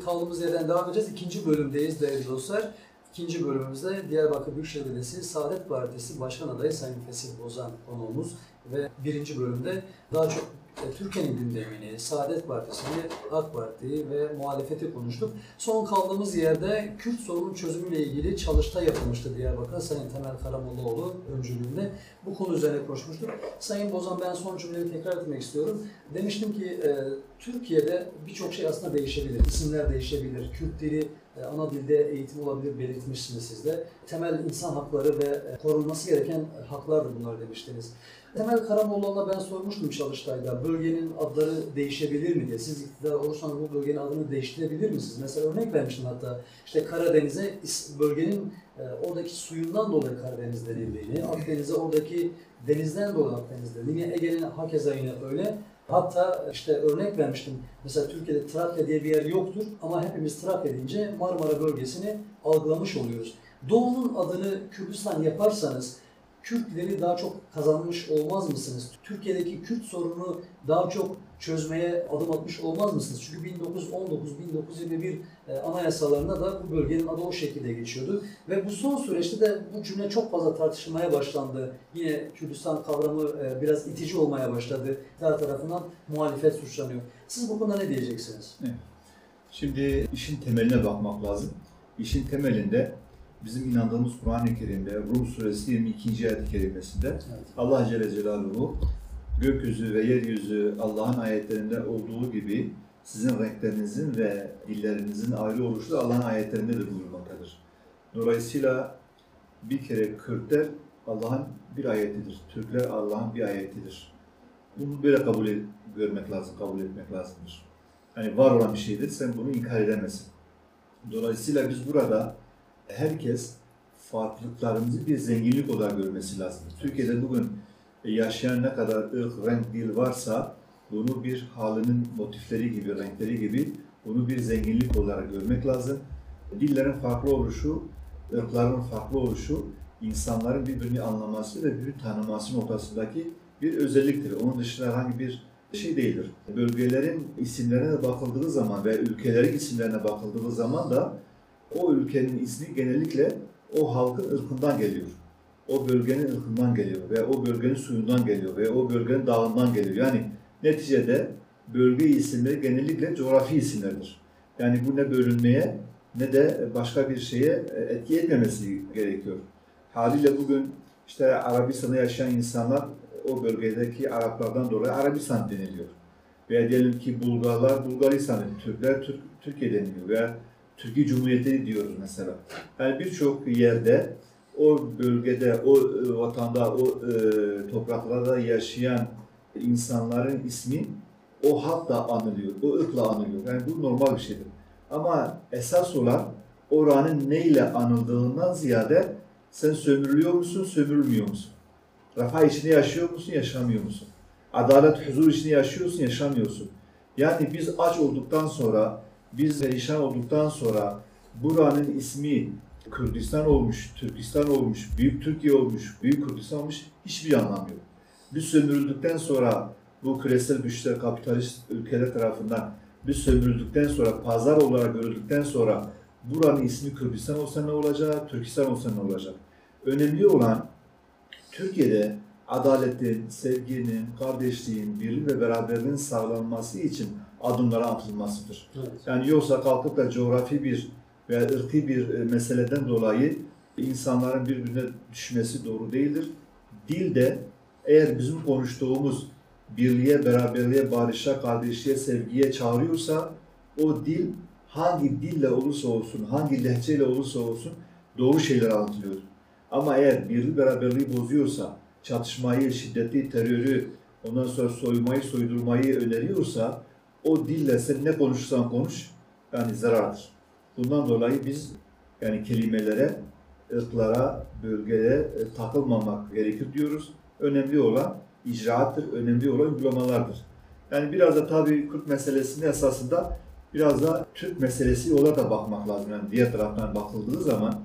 Kaldığımız yerden devam edeceğiz. İkinci bölümdeyiz değerli dostlar. İkinci bölümümüzde Diyarbakır Büyükşehir Belediyesi Saadet Partisi Başkan Adayı Sayın Fesih Bozan konuğumuz ve birinci bölümde daha çok Türkiye'nin gündemini, Saadet Partisi'ni, AK Parti'yi ve muhalefeti konuştuk. Son kaldığımız yerde Kürt sorunun çözümüyle ilgili çalıştay yapılmıştı Diyarbakır'da Sayın Temel Karamollaoğlu öncülüğünde. Bu konu üzerine konuşmuştuk. Sayın Bozan ben son cümleyi tekrar etmek istiyorum. Demiştim ki e, Türkiye'de birçok şey aslında değişebilir. İsimler değişebilir. Kürt dili e, ana dilde eğitim olabilir belirtmişsiniz siz de. Temel insan hakları ve e, korunması gereken haklardır bunlar demiştiniz. Temel Karamollaoğlu'na ben sormuştum Çalıştay'da bölgenin adları değişebilir mi diye. Siz iktidar olursanız bu bölgenin adını değiştirebilir misiniz? Mesela örnek vermiştim hatta işte Karadeniz'e bölgenin e, oradaki suyundan dolayı Karadeniz denildiğini, Akdeniz'e oradaki denizden dolayı Akdeniz denildiğini, Ege'nin hakeza yine öyle. Hatta işte örnek vermiştim. Mesela Türkiye'de Trakya diye bir yer yoktur ama hepimiz Trakya deyince Marmara bölgesini algılamış oluyoruz. Doğu'nun adını Kürdistan yaparsanız Kürtleri daha çok kazanmış olmaz mısınız? Türkiye'deki Kürt sorunu daha çok çözmeye adım atmış olmaz mısınız? Çünkü 1919-1921 e, anayasalarında da bu bölgenin adı o şekilde geçiyordu. Ve bu son süreçte de bu cümle çok fazla tartışılmaya başlandı. Yine Kürdistan kavramı e, biraz itici olmaya başladı. Diğer tarafından muhalefet suçlanıyor. Siz bu konuda ne diyeceksiniz? Şimdi işin temeline bakmak lazım. İşin temelinde bizim inandığımız Kur'an-ı Kerim'de Rum suresi 22. ayet-i kerimesinde Evet. Allah Celle Celaluhu gökyüzü ve yeryüzü Allah'ın ayetlerinde olduğu gibi sizin renklerinizin ve dillerinizin ayrı oluşu da Allah'ın ayetlerinde de buyurmaktadır. Dolayısıyla bir kere Kürtler Allah'ın bir ayetidir. Türkler Allah'ın bir ayetidir. Bunu böyle kabul et, görmek lazım, kabul etmek lazımdır. Yani var olan bir şeydir, sen bunu inkar edemezsin. Dolayısıyla biz burada herkes farklılıklarımızı bir zenginlik olarak görmesi lazım. Türkiye'de bugün yaşayan ne kadar ırk, renk, dil varsa bunu bir halinin motifleri gibi, renkleri gibi bunu bir zenginlik olarak görmek lazım. Dillerin farklı oluşu, ırkların farklı oluşu insanların birbirini anlaması ve birbirini tanıması noktasındaki bir özelliktir. Onun dışında herhangi bir şey değildir. Bölgelerin isimlerine bakıldığı zaman ve ülkelerin isimlerine bakıldığı zaman da o ülkenin ismi genellikle o halkın ırkından geliyor. O bölgenin ırkından geliyor ve o bölgenin suyundan geliyor ve o bölgenin dağından geliyor. Yani neticede bölge isimleri genellikle coğrafi isimlerdir. Yani bu ne bölünmeye ne de başka bir şeye etki etmemesi gerekiyor. Haliyle bugün işte Arabistan'da yaşayan insanlar o bölgedeki Araplardan dolayı Arabistan deniliyor. Veya diyelim ki Bulgarlar Bulgaristan Türkler Türk, Türkiye deniliyor veya Türkiye Cumhuriyeti diyoruz mesela. Yani birçok yerde o bölgede, o e, vatanda, o e, topraklarda yaşayan insanların ismi o halkla anılıyor, o ırkla anılıyor. Yani bu normal bir şeydir. Ama esas olan oranın neyle anıldığından ziyade sen sömürülüyor musun, sömürülmüyor musun? Refah içinde yaşıyor musun, yaşamıyor musun? Adalet, huzur içinde yaşıyorsun, yaşamıyorsun. Yani biz aç olduktan sonra, biz perişan olduktan sonra buranın ismi Kürdistan olmuş, Türkistan olmuş, Büyük Türkiye olmuş, Büyük Kürdistan olmuş hiçbir anlam yok. Biz sömürüldükten sonra bu küresel güçler, kapitalist ülkeler tarafından biz sömürüldükten sonra, pazar olarak görüldükten sonra buranın ismi Kürdistan olsa ne olacak, Türkistan olsa ne olacak? Önemli olan Türkiye'de adaletin, sevginin, kardeşliğin, birliğin ve beraberliğin sağlanması için adımlara atılmasıdır. Evet. Yani yoksa kalkıp da coğrafi bir veya ırkı bir e, meseleden dolayı insanların birbirine düşmesi doğru değildir. Dil de eğer bizim konuştuğumuz birliğe, beraberliğe, barışa, kardeşliğe, sevgiye çağırıyorsa o dil hangi dille olursa olsun, hangi lehçeyle olursa olsun doğru şeyler anlatılıyor. Ama eğer birlik beraberliği bozuyorsa, çatışmayı, şiddeti, terörü, ondan sonra soymayı, soydurmayı öneriyorsa o dille sen ne konuşursan konuş yani zarardır. Bundan dolayı biz yani kelimelere, ırklara, bölgelere e, takılmamak gerekir diyoruz. Önemli olan icraattır, önemli olan uygulamalardır. Yani biraz da tabii Kürt meselesinin esasında biraz da Türk meselesi olarak da bakmak lazım. Yani diğer taraftan bakıldığı zaman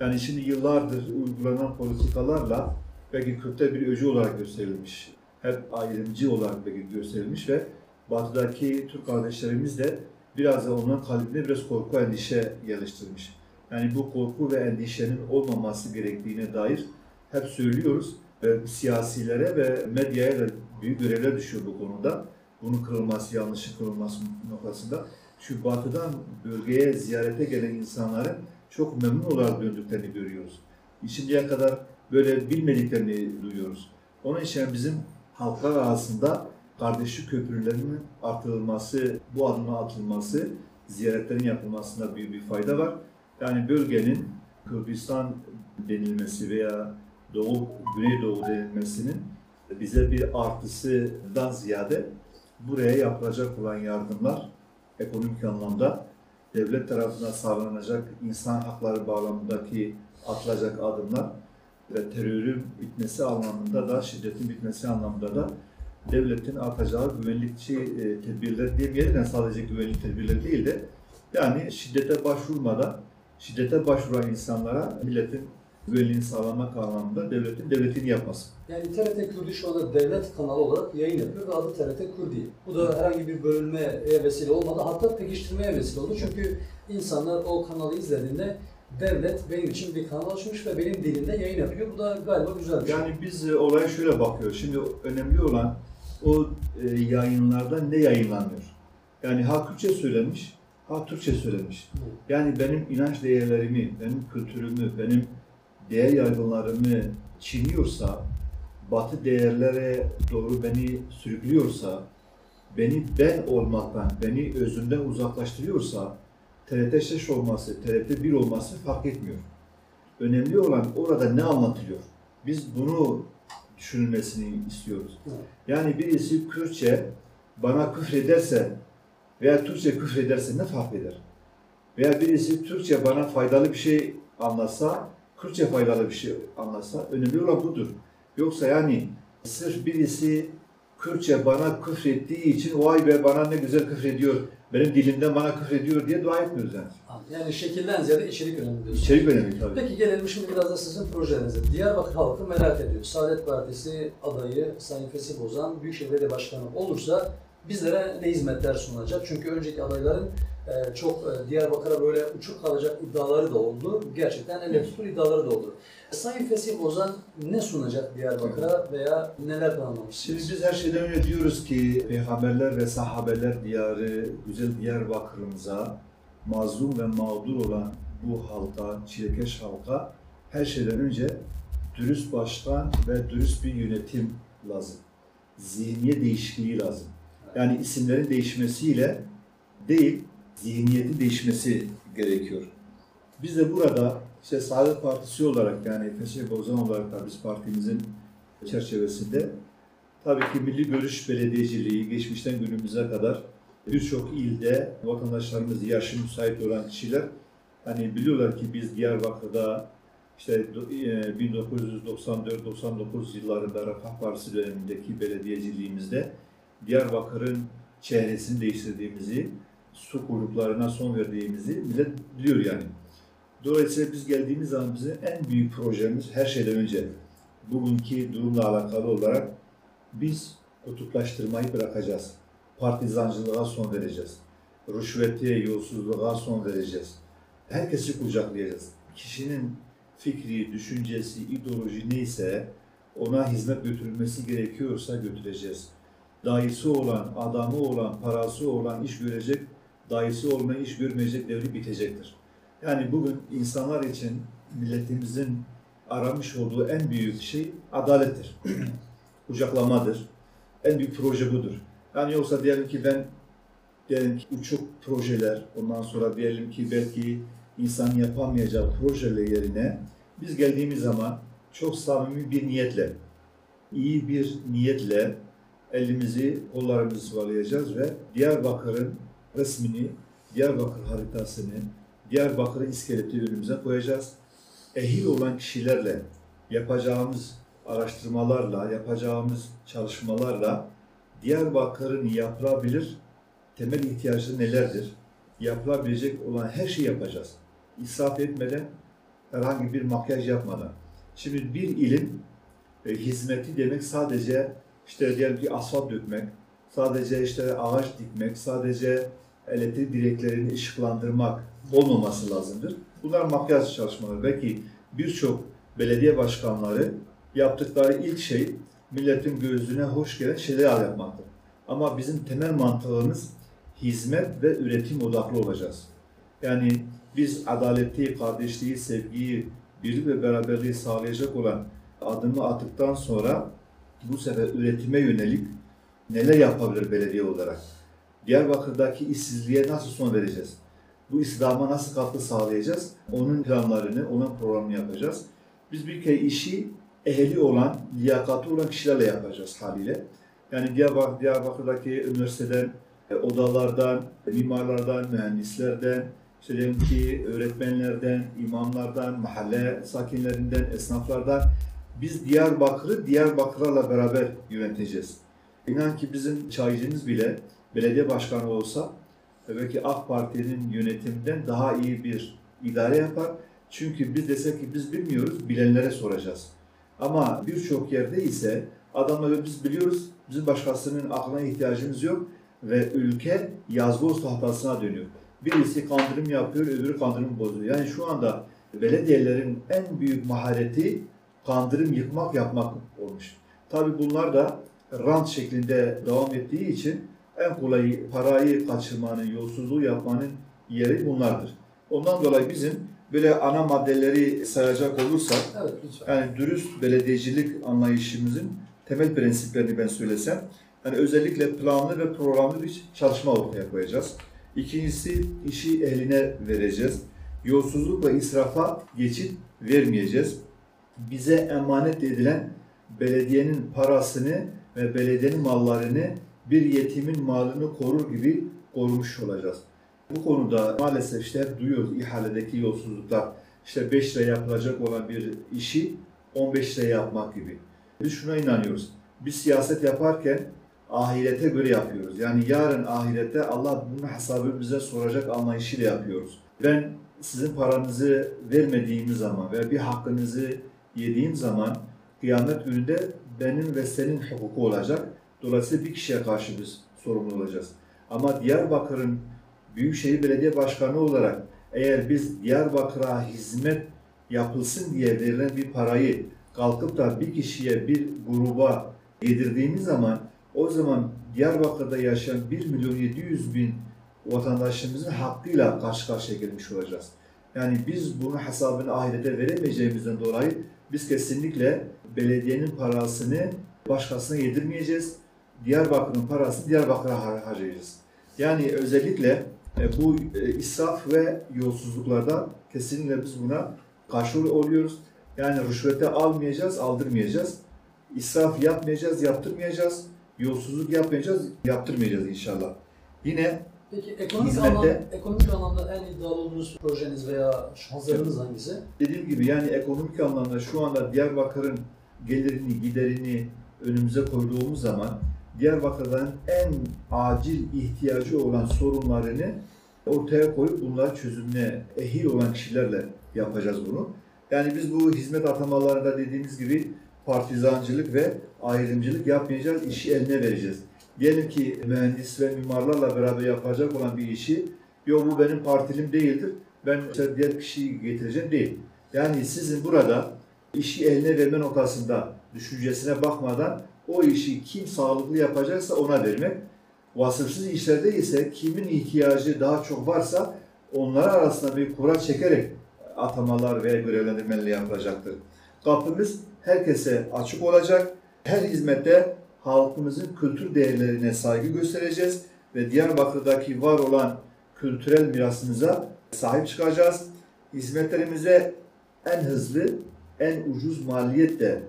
yani şimdi yıllardır uygulanan politikalarla belki Kürt'te bir öcü olarak gösterilmiş. Hep ayrımcı olarak belki gösterilmiş ve batıdaki Türk kardeşlerimiz de biraz da onların kalbine biraz korku, endişe geliştirmiş. Yani bu korku ve endişenin olmaması gerektiğine dair hep söylüyoruz. Ve siyasilere ve medyaya da büyük görevler düşüyor bu konuda. Bunun kırılması, yanlışı kırılması noktasında. Şu batıdan bölgeye ziyarete gelen insanların çok memnun olarak döndüklerini görüyoruz. Şimdiye kadar böyle bilmediklerini duyuyoruz. Onun için bizim halklar arasında kardeşlik köprülerinin artırılması, bu adıma atılması, ziyaretlerin yapılmasında büyük bir fayda var. Yani bölgenin Kürdistan denilmesi veya Doğu, Güneydoğu denilmesinin bize bir artısından ziyade buraya yapılacak olan yardımlar ekonomik anlamda devlet tarafından sağlanacak insan hakları bağlamındaki atılacak adımlar ve terörün bitmesi anlamında da şiddetin bitmesi anlamında da devletin atacağı güvenlikçi e, tedbirler demeyelim de sadece güvenlik tedbirleri değil de yani şiddete başvurmadan şiddete başvuran insanlara milletin güvenliğini sağlamak anlamında devletin devletini yapması. Yani TRT Kürdi şu anda devlet kanalı olarak yayın yapıyor ve adı TRT Kürdi. Bu da herhangi bir bölünmeye vesile olmadı. Hatta pekiştirmeye vesile oldu. Çünkü insanlar o kanalı izlediğinde devlet benim için bir kanal açmış ve benim dilimde yayın yapıyor. Bu da galiba güzel bir şey. Yani biz e, olaya şöyle bakıyoruz. Şimdi önemli olan o e, yayınlarda ne yayınlanıyor? Yani ha Kürtçe söylenmiş, ha Türkçe söylenmiş. Yani benim inanç değerlerimi, benim kültürümü, benim değer yargılarımı çiğniyorsa, batı değerlere doğru beni sürüklüyorsa, beni ben olmaktan, beni özümden uzaklaştırıyorsa, TRT 6 olması, TRT 1 olması fark etmiyor. Önemli olan orada ne anlatılıyor? Biz bunu düşünülmesini istiyoruz. Yani birisi Kürtçe bana küfrederse veya Türkçe küfrederse ne fark eder? Veya birisi Türkçe bana faydalı bir şey anlatsa, Kürtçe faydalı bir şey anlatsa önemli olan budur. Yoksa yani sırf birisi Kürtçe bana küfrettiği için vay be bana ne güzel küfrediyor, benim dilimden bana küfrediyor diye dua etmiyoruz yani. Yani şekilden ziyade içerik önemli diyorsun. İçerik önemli tabii. Peki gelelim şimdi biraz da sizin projenize. Diyarbakır halkı merak ediyor. Saadet Partisi adayı Sayın Fesih Bozan Büyükşehir Belediye Başkanı olursa bizlere ne hizmetler sunacak? Çünkü önceki adayların e, çok e, Diyarbakır'a böyle uçuk kalacak iddiaları da oldu. Gerçekten elle tutulur iddiaları da oldu. Sayın Fesih Bozan ne sunacak Diyarbakır'a veya neler Şimdi planlamışsınız? biz her şeyden önce diyoruz ki peygamberler ve sahabeler diyarı güzel Diyarbakır'ımıza mazlum ve mağdur olan bu halka, çilekeş halka her şeyden önce dürüst başkan ve dürüst bir yönetim lazım. Zihniye değişikliği lazım. Yani isimlerin değişmesiyle değil, zihniyetin değişmesi gerekiyor. Biz de burada işte Saadet Partisi olarak yani Fesih Bozan olarak da biz partimizin çerçevesinde tabii ki milli görüş belediyeciliği geçmişten günümüze kadar birçok ilde vatandaşlarımız yaşı müsait olan kişiler hani biliyorlar ki biz Diyarbakır'da işte e, 1994-99 yıllarında Refah Partisi dönemindeki belediyeciliğimizde Diyarbakır'ın çehresini değiştirdiğimizi, su kuyruklarına son verdiğimizi millet biliyor yani. Dolayısıyla biz geldiğimiz zaman bizim en büyük projemiz her şeyden önce bugünkü durumla alakalı olarak biz kutuplaştırmayı bırakacağız. Partizancılığa son vereceğiz. Rüşvete, yolsuzluğa son vereceğiz. Herkesi kucaklayacağız. Kişinin fikri, düşüncesi, ideoloji neyse ona hizmet götürülmesi gerekiyorsa götüreceğiz. Dayısı olan, adamı olan, parası olan iş görecek, dayısı olmayan iş görmeyecek devri bitecektir. Yani bugün insanlar için milletimizin aramış olduğu en büyük şey adalettir. Kucaklamadır. En büyük proje budur. Yani yoksa diyelim ki ben diyelim ki uçuk projeler, ondan sonra diyelim ki belki insan yapamayacağı projeler yerine biz geldiğimiz zaman çok samimi bir niyetle, iyi bir niyetle elimizi, kollarımızı sıvalayacağız ve Diyarbakır'ın resmini, Diyarbakır haritasını, Diyarbakır'ın iskeleti önümüze koyacağız. Ehil olan kişilerle yapacağımız araştırmalarla, yapacağımız çalışmalarla Diyarbakır'ın yapılabilir temel ihtiyaçları nelerdir? Yapılabilecek olan her şeyi yapacağız. İsraf etmeden, herhangi bir makyaj yapmadan. Şimdi bir ilin e, hizmeti demek sadece işte diyelim ki asfalt dökmek, sadece işte ağaç dikmek, sadece elektrik direklerini ışıklandırmak olmaması lazımdır. Bunlar makyaj çalışmaları. Belki birçok belediye başkanları yaptıkları ilk şey milletin gözüne hoş gelen şeyler yapmaktır. Ama bizim temel mantığımız hizmet ve üretim odaklı olacağız. Yani biz adaleti, kardeşliği, sevgiyi, birlik ve beraberliği sağlayacak olan adımı attıktan sonra bu sefer üretime yönelik neler yapabilir belediye olarak? Diyarbakır'daki işsizliğe nasıl son vereceğiz? Bu istihdama nasıl katkı sağlayacağız? Onun planlarını, onun programını yapacağız. Biz bir kere işi ehli olan, liyakatı olan kişilerle yapacağız haliyle. Yani Diyarbakır, Diyarbakır'daki üniversiteden, e, odalardan, mimarlardan, mühendislerden, işte ki öğretmenlerden, imamlardan, mahalle sakinlerinden, esnaflardan biz Diyarbakır'ı Diyarbakırlarla beraber yöneteceğiz. İnan ki bizim çaycımız bile belediye başkanı olsa belki AK Parti'nin yönetiminden daha iyi bir idare yapar. Çünkü biz desek ki biz bilmiyoruz, bilenlere soracağız. Ama birçok yerde ise adamları biz biliyoruz, bizim başkasının aklına ihtiyacımız yok ve ülke yazboz tahtasına dönüyor. Birisi kandırım yapıyor, öbürü kandırım bozuyor. Yani şu anda belediyelerin en büyük mahareti kandırım yıkmak yapmak olmuş. Tabi bunlar da rant şeklinde devam ettiği için en kolay parayı kaçırmanın, yolsuzluğu yapmanın yeri bunlardır. Ondan dolayı bizim böyle ana maddeleri sayacak olursak, Evet lütfen. yani dürüst belediyecilik anlayışımızın temel prensiplerini ben söylesem, yani özellikle planlı ve programlı bir çalışma ortaya koyacağız. İkincisi işi eline vereceğiz. Yolsuzluk ve israfa geçit vermeyeceğiz. Bize emanet edilen belediyenin parasını ve belediyenin mallarını bir yetimin malını korur gibi korumuş olacağız. Bu konuda maalesef işte duyuyoruz ihaledeki yolsuzluklar. İşte 5 lira yapılacak olan bir işi 15 lira yapmak gibi. Biz şuna inanıyoruz. Biz siyaset yaparken ahirete göre yapıyoruz. Yani yarın ahirette Allah bunun hesabını bize soracak anlayışıyla yapıyoruz. Ben sizin paranızı vermediğim zaman veya bir hakkınızı yediğim zaman kıyamet gününde benim ve senin hukuku olacak. Dolayısıyla bir kişiye karşı biz sorumlu olacağız. Ama Diyarbakır'ın Büyükşehir Belediye Başkanı olarak eğer biz Diyarbakır'a hizmet yapılsın diye verilen bir parayı kalkıp da bir kişiye, bir gruba yedirdiğimiz zaman o zaman Diyarbakır'da yaşayan 1 milyon 700 bin vatandaşımızın hakkıyla karşı karşıya gelmiş olacağız. Yani biz bunun hesabını ahirete veremeyeceğimizden dolayı biz kesinlikle belediyenin parasını başkasına yedirmeyeceğiz. Diyarbakır'ın parasını Diyarbakır'a har- harcayacağız. Yani özellikle e, bu e, israf ve yolsuzluklarda kesinlikle biz buna karşı oluyoruz. Yani rüşvete almayacağız, aldırmayacağız. İsraf yapmayacağız, yaptırmayacağız. Yolsuzluk yapmayacağız, yaptırmayacağız inşallah. Yine Peki ekonomik, Hizmette- anlamda, ekonomik anlamda en iddialı olduğunuz projeniz veya hazırlığınız hangisi? dediğim gibi yani ekonomik anlamda şu anda Diyarbakır'ın gelirini, giderini önümüze koyduğumuz zaman Diyarbakır'dan en acil ihtiyacı olan sorunlarını ortaya koyup bunları çözümüne ehil olan kişilerle yapacağız bunu. Yani biz bu hizmet atamalarında dediğimiz gibi partizancılık ve ayrımcılık yapmayacağız, işi eline vereceğiz. Diyelim ki mühendis ve mimarlarla beraber yapacak olan bir işi, yok bu benim partilim değildir, ben işte diğer kişiyi getireceğim değil. Yani sizin burada işi eline verme noktasında düşüncesine bakmadan o işi kim sağlıklı yapacaksa ona vermek. Vasıfsız işlerde ise kimin ihtiyacı daha çok varsa onlar arasında bir kura çekerek atamalar ve görevlendirmeler yapılacaktır. Kapımız herkese açık olacak. Her hizmette halkımızın kültür değerlerine saygı göstereceğiz ve Diyarbakır'daki var olan kültürel mirasımıza sahip çıkacağız. Hizmetlerimize en hızlı, en ucuz maliyetle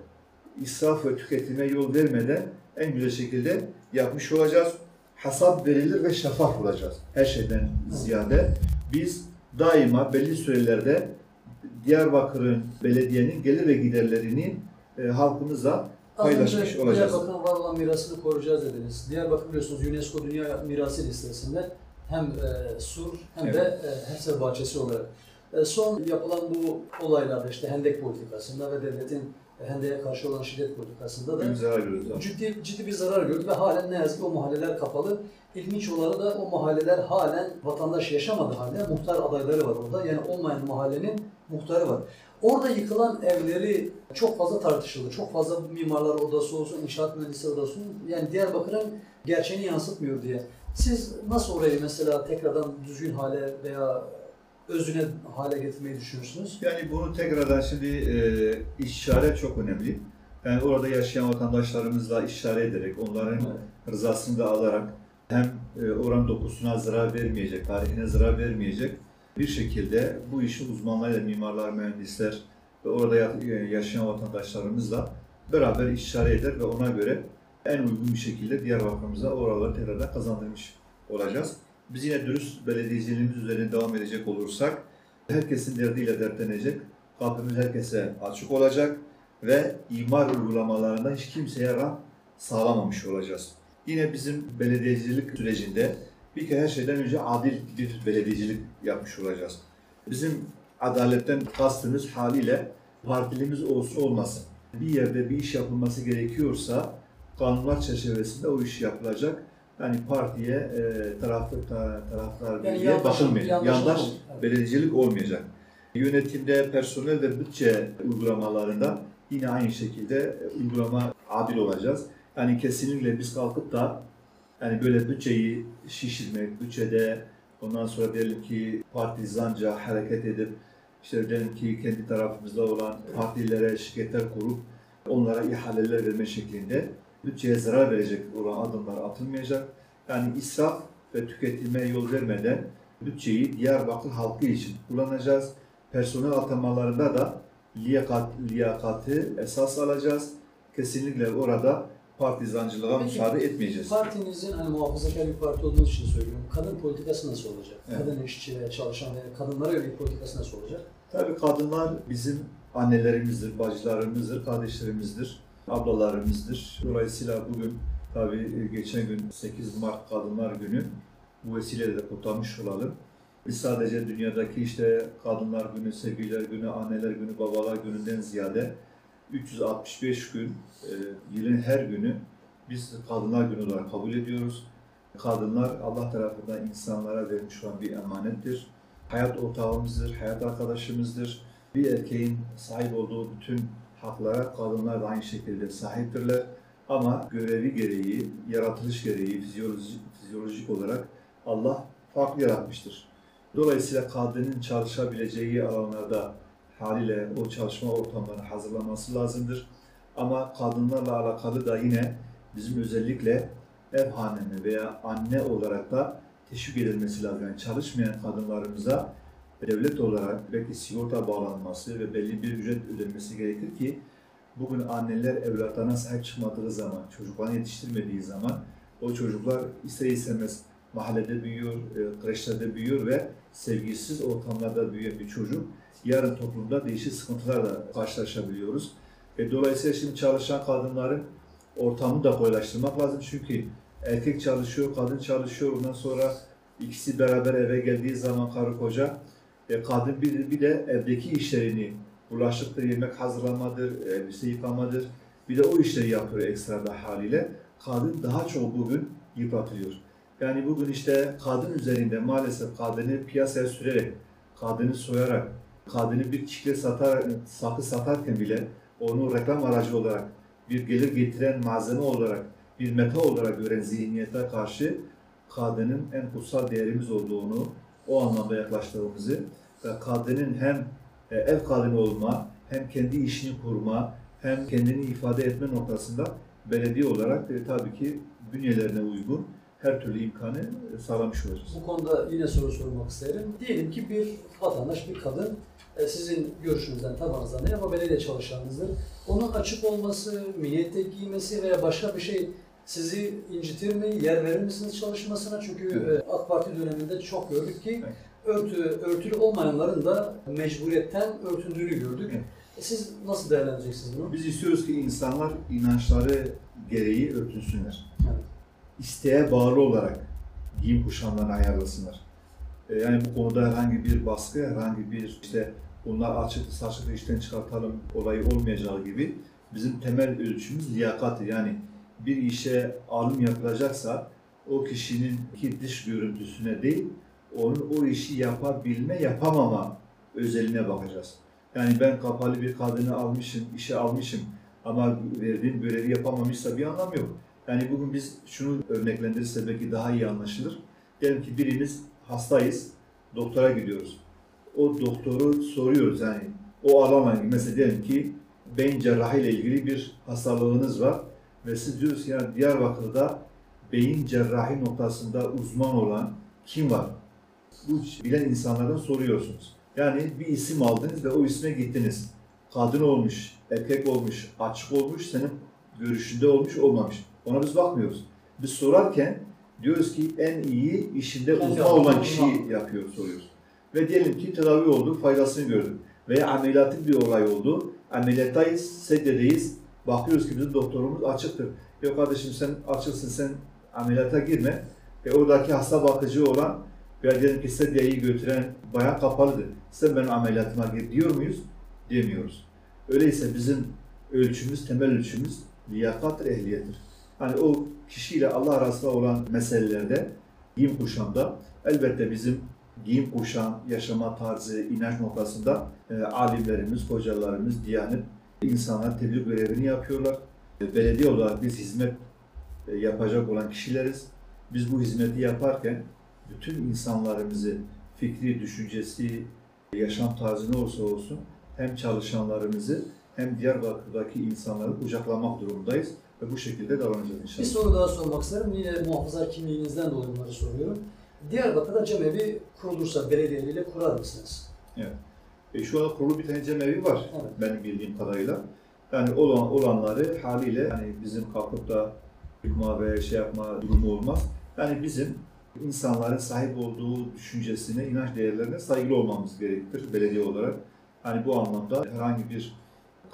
israf ve tüketime yol vermeden en güzel şekilde yapmış olacağız. Hesap verilir ve şeffaf olacağız. Her şeyden ziyade biz daima belli sürelerde Diyarbakır'ın belediyenin gelir ve giderlerini e, halkımıza Paylaşmış olacağız. Diyarbakır'ın var olan mirasını koruyacağız dediniz. Diyarbakır biliyorsunuz UNESCO Dünya Mirası listesinde hem e, sur hem de e, Hepsi bahçesi olarak. E, son yapılan bu olaylarda işte Hendek politikasında ve devletin e, Hende'ye karşı olan şiddet politikasında da ciddi, ciddi bir zarar gördü ve halen ne yazık ki o mahalleler kapalı. İlginç olanı da o mahalleler halen vatandaş yaşamadı halde muhtar adayları var orada. Yani olmayan mahallenin muhtarı var. Orada yıkılan evleri çok fazla tartışıldı. Çok fazla mimarlar odası olsun, inşaat mühendisleri odası olsun. Yani Diyarbakır'ın gerçeğini yansıtmıyor diye. Siz nasıl orayı mesela tekrardan düzgün hale veya özüne hale getirmeyi düşünürsünüz? Yani bunu tekrardan şimdi e, işare çok önemli. Yani orada yaşayan vatandaşlarımızla işare ederek, onların rızasını da alarak hem e, oranın dokusuna zarar vermeyecek, tarihine zarar vermeyecek bir şekilde bu işin uzmanlarıyla, mimarlar, mühendisler ve orada e, yaşayan vatandaşlarımızla beraber işare eder ve ona göre en uygun bir şekilde Diyarbakır'ımıza oraları tekrardan kazandırmış olacağız. Biz yine dürüst belediyeciliğimiz üzerine devam edecek olursak herkesin derdiyle dertlenecek, kapımız herkese açık olacak ve imar uygulamalarında hiç kimseye rant sağlamamış olacağız. Yine bizim belediyecilik sürecinde bir kere her şeyden önce adil bir belediyecilik yapmış olacağız. Bizim adaletten kastımız haliyle partilimiz olsun olmasın. Bir yerde bir iş yapılması gerekiyorsa kanunlar çerçevesinde o iş yapılacak. Yani partiye, e, taraftar, taraftar Yani yandaş- bakılmayacak. yandaş Yandaş evet. belediyecilik olmayacak. Yönetimde, personel ve bütçe uygulamalarında yine aynı şekilde uygulama adil olacağız. Yani kesinlikle biz kalkıp da yani böyle bütçeyi şişirmek, bütçede ondan sonra diyelim ki partizanca hareket edip işte diyelim ki kendi tarafımızda olan partilere şirketler kurup onlara ihaleler verme şeklinde bütçeye zarar verecek olan adımlar atılmayacak. Yani israf ve tüketime yol vermeden bütçeyi Diyarbakır halkı için kullanacağız. Personel atamalarında da liyakat, liyakatı esas alacağız. Kesinlikle orada partizancılığa Peki, müsaade etmeyeceğiz. Partinizin hani muhafazakar bir parti olduğu için söylüyorum. Kadın politikası nasıl olacak? Evet. Kadın işçi veya çalışan veya kadınlara yönelik politikası nasıl olacak? Tabii kadınlar bizim annelerimizdir, bacılarımızdır, kardeşlerimizdir, ablalarımızdır. Dolayısıyla bugün tabii geçen gün 8 Mart Kadınlar Günü bu vesileyle de kutlamış olalım. Biz sadece dünyadaki işte Kadınlar Günü, Sevgililer Günü, Anneler Günü, Babalar Günü'nden ziyade 365 gün, e, yılın her günü biz Kadınlar Günü olarak kabul ediyoruz. Kadınlar Allah tarafından insanlara verilmiş olan bir emanettir hayat ortağımızdır, hayat arkadaşımızdır. Bir erkeğin sahip olduğu bütün haklara kadınlar da aynı şekilde sahiptirler. Ama görevi gereği, yaratılış gereği, fizyolojik, fizyolojik olarak Allah farklı yaratmıştır. Dolayısıyla kadının çalışabileceği alanlarda haliyle o çalışma ortamlarını hazırlaması lazımdır. Ama kadınlarla alakalı da yine bizim özellikle ev hanemi veya anne olarak da teşvik edilmesi lazım. Yani çalışmayan kadınlarımıza devlet olarak belki sigorta bağlanması ve belli bir ücret ödenmesi gerekir ki bugün anneler evlatlarına sahip çıkmadığı zaman, çocuklarını yetiştirmediği zaman o çocuklar ister istemez mahallede büyüyor, e, kreşlerde büyüyor ve sevgisiz ortamlarda büyüyen bir çocuk yarın toplumda değişik sıkıntılarla karşılaşabiliyoruz. E, dolayısıyla şimdi çalışan kadınların ortamını da kolaylaştırmak lazım çünkü erkek çalışıyor, kadın çalışıyor. Ondan sonra ikisi beraber eve geldiği zaman karı koca e, kadın bir, bir de evdeki işlerini bulaşıktır, yemek hazırlamadır, elbise yıkamadır. Bir de o işleri yapıyor ekstrada haliyle. Kadın daha çok bugün yıpratılıyor. Yani bugün işte kadın üzerinde maalesef kadını piyasaya sürerek, kadını soyarak, kadını bir çikle satar, sakı satarken bile onu reklam aracı olarak, bir gelir getiren malzeme olarak bir meta olarak gören zihniyete karşı kadının en kutsal değerimiz olduğunu, o anlamda yaklaştığımızı ve kadının hem e, ev kadını olma, hem kendi işini kurma, hem kendini ifade etme noktasında belediye olarak e, tabii ki bünyelerine uygun her türlü imkanı e, sağlamış olacağız. Bu konuda yine soru sormak isterim. Diyelim ki bir vatandaş, bir kadın e, sizin görüşünüzden, tabanınızdan değil ama belediye çalışanınızdır. Onun açık olması, milliyette giymesi veya başka bir şey sizi incitir mi? Yer verir misiniz çalışmasına? Çünkü Evet. e, AK Parti döneminde çok gördük ki Evet. örtü, örtülü olmayanların da mecburiyetten örtündüğünü gördük. Evet. E, Siz nasıl değerlendireceksiniz bunu? Biz istiyoruz ki insanlar inançları gereği örtünsünler. Evet. İsteğe bağlı olarak giyim kuşamlarını ayarlasınlar. E, Yani bu konuda herhangi bir baskı, herhangi bir işte bunlar açık saçıklı işten çıkartalım olayı olmayacağı gibi bizim temel ölçümüz liyakattır. Yani bir işe alım yapılacaksa o kişinin ki dış görüntüsüne değil, onun o işi yapabilme, yapamama özeline bakacağız. Yani ben kapalı bir kadını almışım, işe almışım ama verdiğim görevi yapamamışsa bir anlam yok. Yani bugün biz şunu örneklendirirsek belki daha iyi anlaşılır. Diyelim ki birimiz hastayız, doktora gidiyoruz. O doktoru soruyoruz yani o alanla. Mesela diyelim ki beyin cerrahi ile ilgili bir hastalığınız var ve siz diyorsunuz ki yani Diyarbakır'da beyin cerrahi noktasında uzman olan kim var? Bu bilen insanlardan soruyorsunuz. Yani bir isim aldınız ve o isme gittiniz. Kadın olmuş, erkek olmuş, açık olmuş, senin görüşünde olmuş, olmamış. Ona biz bakmıyoruz. Biz sorarken diyoruz ki en iyi işinde uzman olan kişiyi yapıyor soruyoruz. Ve diyelim ki tedavi oldu, faydasını gördük. Veya ameliyatın bir olay oldu. Ameliyattayız, sedyedeyiz. Bakıyoruz ki bizim doktorumuz açıktır. Yok kardeşim sen açıksın, sen ameliyata girme. E oradaki hasta bakıcı olan veya diyelim ki sedyeyi götüren bayan kapalıdır. Sen benim ameliyatıma gir diyor muyuz? Demiyoruz. Öyleyse bizim ölçümüz, temel ölçümüz liyakat ehliyettir. Hani o kişiyle Allah arasında olan meselelerde, giyim kuşamda elbette bizim giyim kuşam, yaşama tarzı, inanç noktasında e, alimlerimiz, hocalarımız, diyanet insanlar tebliğ görevini yapıyorlar. E, belediye olarak biz hizmet e, yapacak olan kişileriz. Biz bu hizmeti yaparken bütün insanlarımızı fikri, düşüncesi, yaşam tarzı ne olursa olsun hem çalışanlarımızı hem Diyarbakır'daki insanları kucaklamak durumundayız ve bu şekilde davranacağız Bir inşallah. soru daha sormak isterim. Yine muhafızlar kimliğinizden dolayı bunları soruyorum. Diyarbakır'da cemevi kurulursa belediyeyle kurar mısınız? E, şu anda kurulu bir tane cemevi var Evet. benim bildiğim kadarıyla. Yani olan, olanları haliyle yani bizim kalkıp da yıkma ve şey yapma durumu olmaz. Yani bizim insanların sahip olduğu düşüncesine, inanç değerlerine saygılı olmamız gerekir belediye olarak. Hani bu anlamda herhangi bir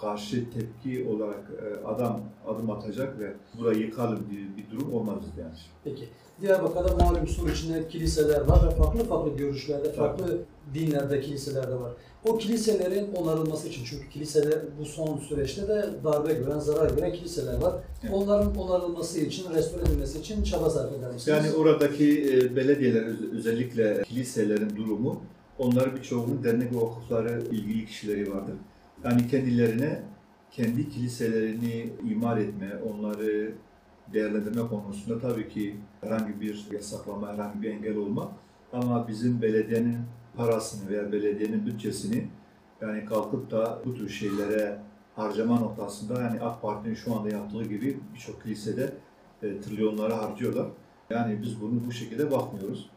karşı tepki olarak e, adam adım atacak ve burayı yıkalım diye bir durum olmaz yani. Peki. Diyarbakır'da malum sur içinde kiliseler var ve farklı farklı görüşlerde, farklı dinlerde kiliseler de var. O kiliselerin onarılması için, çünkü kiliseler bu son süreçte de darbe gören, zarar gören kiliseler var. Evet. Onların onarılması için, restore edilmesi için çaba sarf eder misiniz? Yani oradaki e, belediyeler öz- özellikle kiliselerin durumu onların birçoğunun dernek ve vakıfları ilgili kişileri vardır. Yani kendilerine kendi kiliselerini imar etme, onları değerlendirme konusunda tabii ki herhangi bir yasaklama, herhangi bir engel olma. Ama bizim belediyenin parasını veya belediyenin bütçesini yani kalkıp da bu tür şeylere harcama noktasında yani AK Parti'nin şu anda yaptığı gibi birçok kilisede e, trilyonları harcıyorlar. Yani biz bunu bu şekilde bakmıyoruz.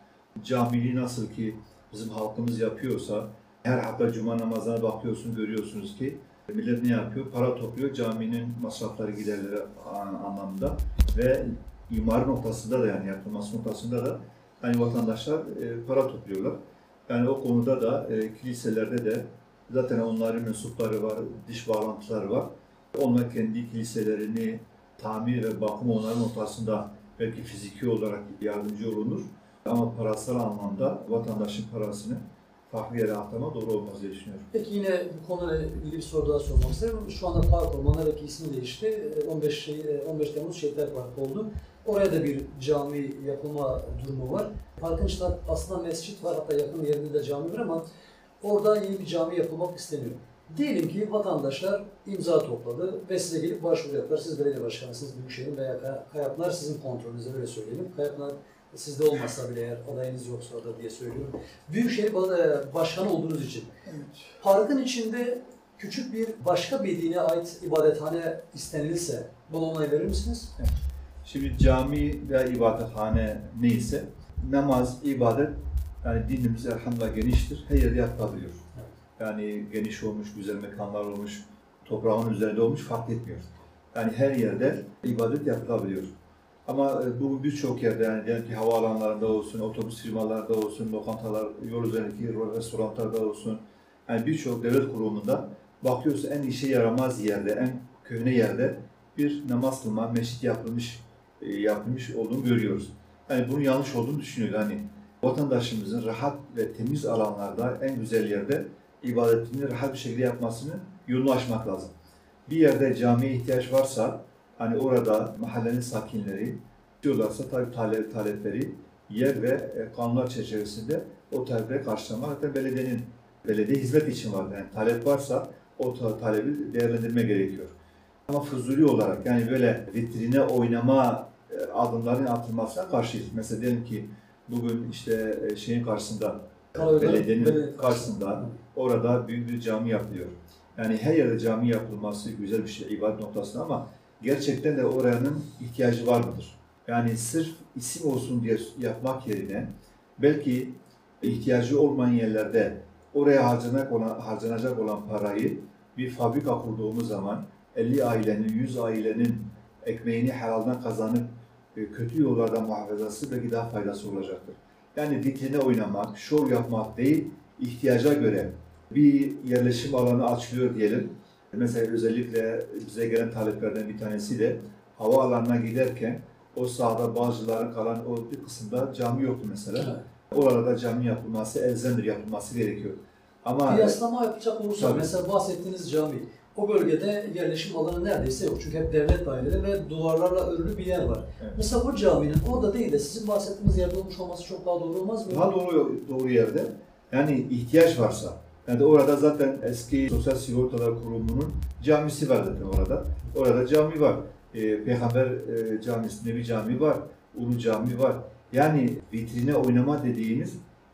Camiliği nasıl ki bizim halkımız yapıyorsa, her hafta cuma namazına bakıyorsun, görüyorsunuz ki millet ne yapıyor? Para topluyor caminin masrafları, giderleri an- anlamında ve imar noktasında da yani yapılması noktasında da hani vatandaşlar e, para topluyorlar. Yani o konuda da e, kiliselerde de zaten onların mensupları var, diş bağlantıları var. Onlar kendi kiliselerini tamir ve bakım onların noktasında belki fiziki olarak yardımcı olunur. Ama parasal anlamda vatandaşın parasını farklı yere aklama doğru olmaz diye düşünüyorum. Peki yine bu konuyla ilgili bir soru daha sormak isterim. Şu anda Park Ormanlar belki ismi değişti. Ee, 15, şey- 15 Temmuz Şehitler Parkı oldu. Oraya da bir cami yapılma durumu var. Parkın içinde aslında mescit var, hatta yakın yerinde de cami var ama orada yeni bir cami yapılmak isteniyor. Diyelim ki vatandaşlar imza topladı ve size gelip başvuru yaptılar. Siz belediye başkanısınız, Büyükşehir'in veya Kay- Kayapınar sizin kontrolünüzde öyle söyleyelim. Kayapınar sizde olmasa bile eğer adayınız yoksa orada diye söylüyorum. Büyükşehir Bal- Başkanı olduğunuz için Parkın içinde küçük bir başka bir dine ait ibadethane istenilirse buna onay verir misiniz? Şimdi cami veya ibadethane neyse namaz, ibadet yani dinimiz elhamdülillah geniştir. Her yerde yapılabiliyor. Evet. Yani geniş olmuş, güzel mekanlar olmuş, toprağın üzerinde olmuş fark etmiyor. Yani her yerde ibadet yapılabiliyor. Ama e, bu birçok yerde yani diyelim ki havaalanlarında olsun, otobüs firmalarında olsun, lokantalar, yol üzerindeki restoranlarda olsun. Yani birçok devlet kurumunda bakıyorsun en işe yaramaz yerde, en köhne yerde bir namaz kılma, meşrit yapılmış e, yapılmış olduğunu görüyoruz. Yani bunun yanlış olduğunu düşünüyoruz. Hani vatandaşımızın rahat ve temiz alanlarda en güzel yerde ibadetini rahat bir şekilde yapmasını yolunu açmak lazım. Bir yerde camiye ihtiyaç varsa hani orada mahallenin sakinleri diyorlarsa tabii talep, talepleri yer ve e, kanunlar çerçevesinde o talepleri karşılamak. Hatta belediyenin belediye hizmet için var. Yani talep varsa o ta- talebi değerlendirme gerekiyor. Ama fuzuli olarak yani böyle vitrine oynama e, adımların atılmasına karşıyız. Mesela diyelim ki bugün işte e, şeyin karşısında Karayolları belediyenin belediye- karşısında orada büyük bir cami yapılıyor. Yani her yerde cami yapılması güzel bir şey ibadet noktasında ama gerçekten de oranın ihtiyacı var mıdır? Yani sırf isim olsun diye yapmak yerine belki ihtiyacı olmayan yerlerde oraya harcanak olan, harcanacak olan parayı bir fabrika kurduğumuz zaman 50 ailenin, 100 ailenin ekmeğini helalden kazanıp e, kötü yollardan muhafazası belki daha faydası olacaktır. Yani vitrine oynamak, şov yapmak değil, ihtiyaca göre bir yerleşim alanı açılıyor diyelim. Mesela özellikle bize gelen taleplerden bir tanesi de havaalanına giderken o sahada Bağcılar'ın kalan o bir kısımda cami yoktu mesela. Evet. Orada cami yapılması elzemdir, yapılması gerekiyor. Ama Kıyaslama yapacak olursak Tabii. mesela bahsettiğiniz cami o bölgede yerleşim alanı neredeyse yok. Çünkü hep devlet daireleri ve duvarlarla örülü bir yer var. Evet. Mesela bu caminin orada değil de sizin bahsettiğiniz yerde olmuş olması çok daha doğru olmaz mı? daha doğru doğru yerde yani ihtiyaç varsa yani orada zaten eski Sosyal Sigortalar Kurumu'nun camisi var zaten orada. Orada cami var. Ee, Peygamber e, Camisi, Nebi Cami var. Ulu Cami var. Yani vitrine oynama dediğimiz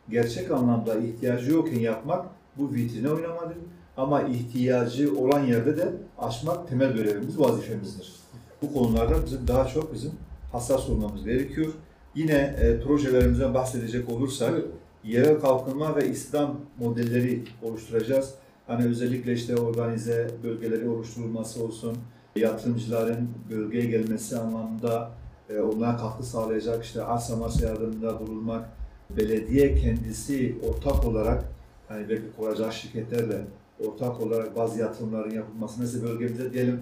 gerçek anlamda ihtiyacı yokken yapmak bu vitrine oynamadır. Ama ihtiyacı olan yerde de açmak temel görevimiz, vazifemizdir. Bu konularda bizim daha çok bizim hassas olmamız gerekiyor. Yine e, projelerimizden bahsedecek olursak, Buyurun. Yerel kalkınma ve İslam modelleri oluşturacağız. Hani özellikle işte organize bölgeleri oluşturulması olsun, yatırımcıların bölgeye gelmesi anlamında e, onlara katkı sağlayacak işte arsa marsa yardımında bulunmak, belediye kendisi ortak olarak hani belki kuracak şirketlerle ortak olarak bazı yatırımların yapılması. Mesela bölgemizde diyelim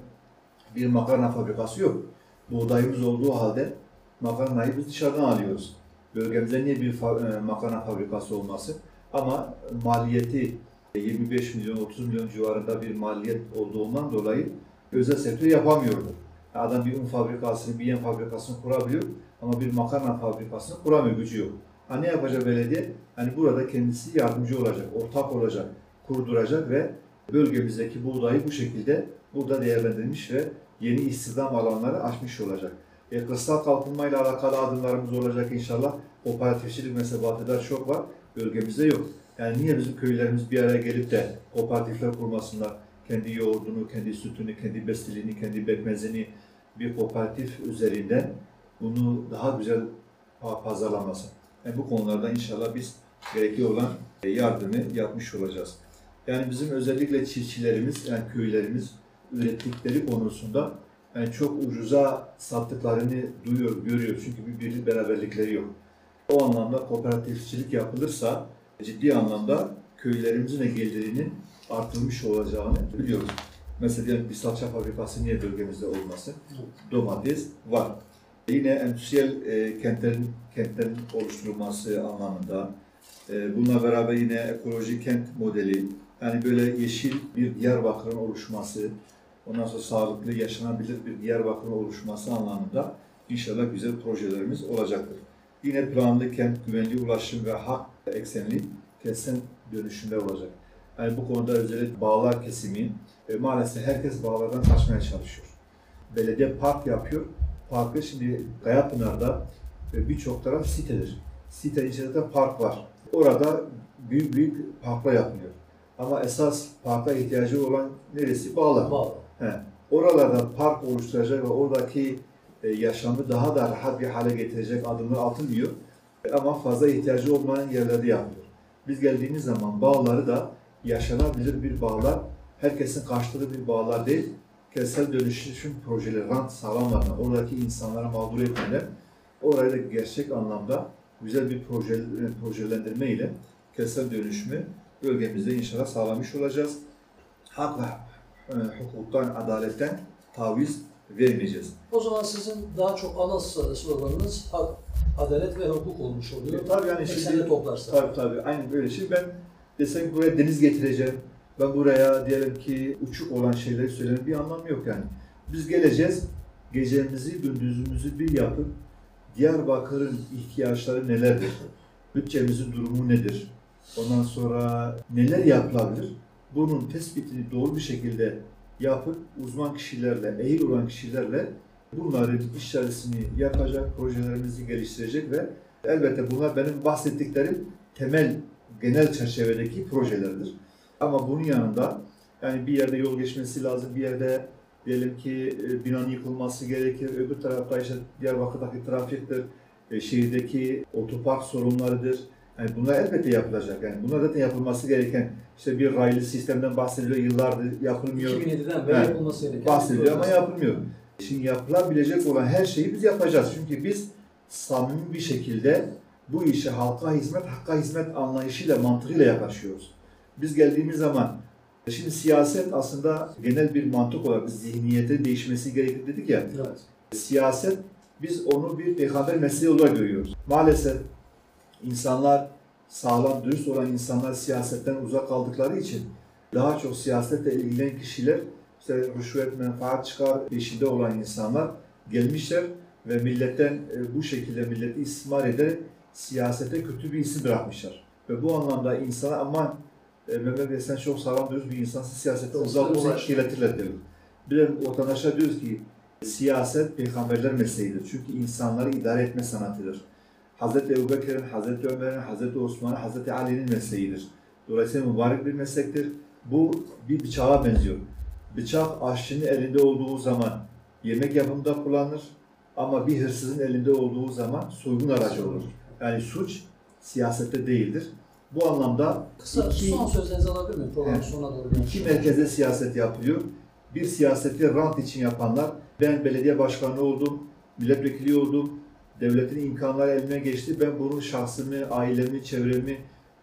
bir makarna fabrikası yok. Buğdayımız olduğu halde makarnayı biz dışarıdan alıyoruz. Bölgemizde niye bir fa- e, makarna fabrikası olması? Ama maliyeti 25 milyon, 30 milyon civarında bir maliyet olduğundan dolayı özel sektör yapamıyordu. Adam bir un fabrikasını, bir yem fabrikasını kurabiliyor ama bir makarna fabrikasını kuramıyor, gücü yok. Ha ne yapacak belediye? Hani burada kendisi yardımcı olacak, ortak olacak, kurduracak ve bölgemizdeki buğdayı bu şekilde burada değerlendirmiş ve yeni istihdam alanları açmış olacak. E, kırsal kalkınmayla alakalı adımlarımız olacak inşallah. Kooperatifçilik mesebatı da çok var, bölgemizde yok. Yani niye bizim köylerimiz bir araya gelip de kooperatifler kurmasınlar? Kendi yoğurdunu, kendi sütünü, kendi bestiliğini, kendi bekmezini bir kooperatif üzerinden bunu daha güzel pa- pazarlaması. Yani bu konularda inşallah biz gerekli olan yardımı yapmış olacağız. Yani bizim özellikle çiftçilerimiz, yani köylerimiz ürettikleri konusunda yani çok ucuza sattıklarını duyuyor, görüyor. Çünkü bir birlik beraberlikleri yok. O anlamda kooperatifçilik yapılırsa ciddi anlamda köylerimizin de gelirinin artırılmış olacağını biliyoruz. Mesela diyelim bir salça fabrikası niye bölgemizde olmasın? Domates var. Yine endüstriyel e, kentlerin, kentlerin oluşturulması anlamında e, bununla beraber yine ekolojik kent modeli yani böyle yeşil bir Diyarbakır'ın oluşması ondan sonra sağlıklı yaşanabilir bir Diyarbakır'ın oluşması anlamında inşallah güzel projelerimiz olacaktır. Yine planlı kent güvenli ulaşım ve hak eksenli kentsel dönüşümler olacak. Yani bu konuda özellikle bağlar kesimi e, maalesef herkes bağlardan kaçmaya çalışıyor. Belediye park yapıyor. Parkı şimdi Kayapınar'da e, birçok taraf sitedir. Sitenin içinde de park var. Orada büyük büyük parklar yapılıyor. Ama esas parka ihtiyacı olan neresi? Bağlar. Bağlı. He. Oralarda park oluşturacak ve oradaki e, yaşamı daha da rahat bir hale getirecek adımlar atılmıyor. E, Ama fazla ihtiyacı olmayan yerlerde yapılıyor. Biz geldiğimiz zaman bağları da yaşanabilir bir bağlar, herkesin karşıladığı bir bağlar değil, kentsel dönüşüm projeleri rant sağlamadan, oradaki insanlara mağdur etmeden, orayı da gerçek anlamda güzel bir proje, e, projelendirme ile kentsel dönüşümü bölgemizde inşallah sağlamış olacağız. Hak ve e, hukuktan, adaletten taviz vermeyeceğiz. O zaman sizin daha çok ana sloganınız hak, adalet ve hukuk olmuş oluyor. E, tabii yani şimdi- toplarsa. Tabii tabii, aynen böyle. Şimdi ben desem buraya deniz getireceğim, Ben buraya diyelim ki uçuk olan şeyleri söylemenin bir anlamı yok yani. Biz geleceğiz, gecemizi, gündüzümüzü bir yapıp Diyarbakır'ın ihtiyaçları nelerdir? Bütçemizin durumu nedir? Ondan sonra neler yapılabilir? Bunun tespitini doğru bir şekilde yapıp uzman kişilerle, ehil olan kişilerle bunların içerisini yapacak, projelerimizi geliştirecek ve elbette bunlar benim bahsettiklerim temel, genel çerçevedeki projelerdir. Ama bunun yanında yani bir yerde yol geçmesi lazım, bir yerde diyelim ki e, binanın yıkılması gerekir, öbür tarafta işte Diyarbakır'daki trafiktir, e, şehirdeki otopark sorunlarıdır. Yani bunlar elbette yapılacak. Yani bunlar zaten yapılması gereken işte bir raylı sistemden bahsediliyor, yıllardır yapılmıyor. 2007'den beri Evet. yapılması gereken. bahsediliyor ama yapılmıyor. Şimdi yapılabilecek olan her şeyi biz yapacağız. Çünkü biz samimi bir şekilde bu işe halka hizmet, hakka hizmet anlayışıyla, mantığıyla yaklaşıyoruz. Biz geldiğimiz zaman, şimdi siyaset aslında genel bir mantık olarak zihniyetin değişmesi gerekir dedik ya. Evet. Siyaset, biz onu bir peygamber mesleği olarak görüyoruz. Maalesef insanlar, sağlam, dürüst olan insanlar siyasetten uzak kaldıkları için daha çok siyasetle ilgilenen kişiler işte rüşvet, menfaat çıkar peşinde olan insanlar gelmişler ve milletten e, bu şekilde milleti istismar ederek siyasete kötü bir isim bırakmışlar. Ve bu anlamda insana aman e, Mehmet Bey sen çok sağlam dürüst bir insansın siyasete uzak sen- iletirler diyor. Bir de vatandaşa diyoruz ki siyaset peygamberler mesleğidir. Çünkü insanları idare etme sanatıdır. Hz. Ebu Bekir'in, Hz. Ömer'in, Hz. Osman'ın, Hz. Ali'nin mesleğidir. Dolayısıyla mübarek bir meslektir. Bu bir bıçağa benziyor. Bıçak aşçının elinde olduğu zaman yemek yapımında kullanılır ama bir hırsızın elinde olduğu zaman soygun aracı olur. Yani suç siyasette değildir. Bu anlamda Kısa iki, son sözlerinizi alabilir miyim? Programın Evet. sonuna doğru. iki merkezde siyaset yapılıyor. Bir siyaseti rant için yapanlar, ben belediye başkanı oldum, milletvekili oldum, devletin imkanları elime geçti, ben bunu şahsımı, ailemi, çevremi,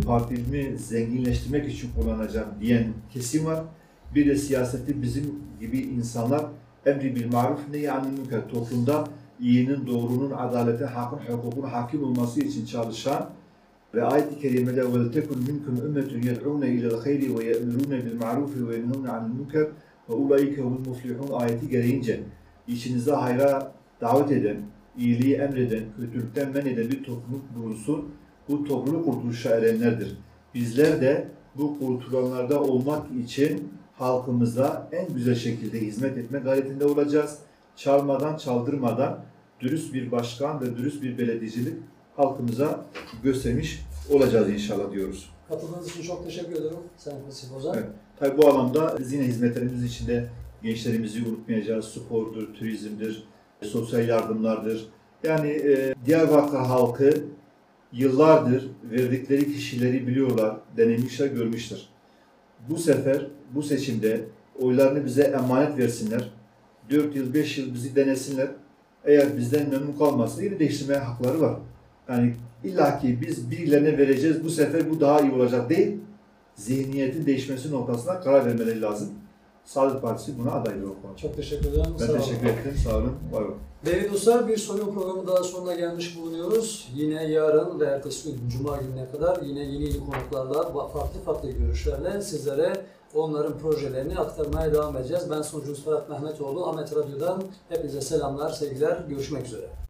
partimi zenginleştirmek için kullanacağım diyen kesim var. Bir de siyaseti bizim gibi insanlar emri bil maruf neyi anil münker toplumda iyinin, doğrunun, adaletin, hakkın, hukukun hakim olması için çalışan ve ayet-i kerimede وَلْتَكُنْ مِنْكُمْ اُمَّةٌ يَدْعُونَ اِلَى الْخَيْرِ وَيَأْمُرُونَ بِالْمَعْرُوفِ وَيَنْهُونَ عَنِ الْمُنْكَرِ وَاُولَٰئِكَ هُمُ الْمُفْلِحُونَ ayeti gereğince içinizde hayra davet eden, iyiliği emreden, kötülükten men eden bir topluluk bulunsun. Bu topluluk kurtuluşa erenlerdir. Bizler de bu kurtulanlarda olmak için halkımıza en güzel şekilde hizmet etme gayretinde olacağız. Çalmadan, çaldırmadan dürüst bir başkan ve dürüst bir belediyecilik halkımıza göstermiş olacağız inşallah diyoruz. Katıldığınız için çok teşekkür ederim. Sayın Fesih Bozan. Evet. Tabii bu alanda biz yine hizmetlerimiz içinde gençlerimizi unutmayacağız. Spordur, turizmdir, sosyal yardımlardır. Yani e, Diyarbakır halkı yıllardır verdikleri kişileri biliyorlar, denemişler, görmüşler. Bu sefer, bu seçimde oylarını bize emanet versinler. 4 yıl, 5 yıl bizi denesinler. Eğer bizden memnun kalmazsa yine değiştirmeye hakları var. Yani illaki biz birilerine vereceğiz, bu sefer bu daha iyi olacak değil zihniyetin değişmesi noktasına karar vermeleri lazım. Saadet Partisi buna adaydır o konuda. Çok teşekkür ederim. Ben Sağ olun. teşekkür ettim. Sağ olun. Var olun. Değerli dostlar bir soyun programı daha sonuna gelmiş bulunuyoruz. Yine yarın ve ertesi gün Cuma gününe kadar yine yeni yeni konuklarla farklı farklı görüşlerle sizlere onların projelerini aktarmaya devam edeceğiz. Ben sunucunuz Ferhat Mehmetoğlu. Ahmet Radyo'dan hepinize selamlar, sevgiler. Görüşmek üzere.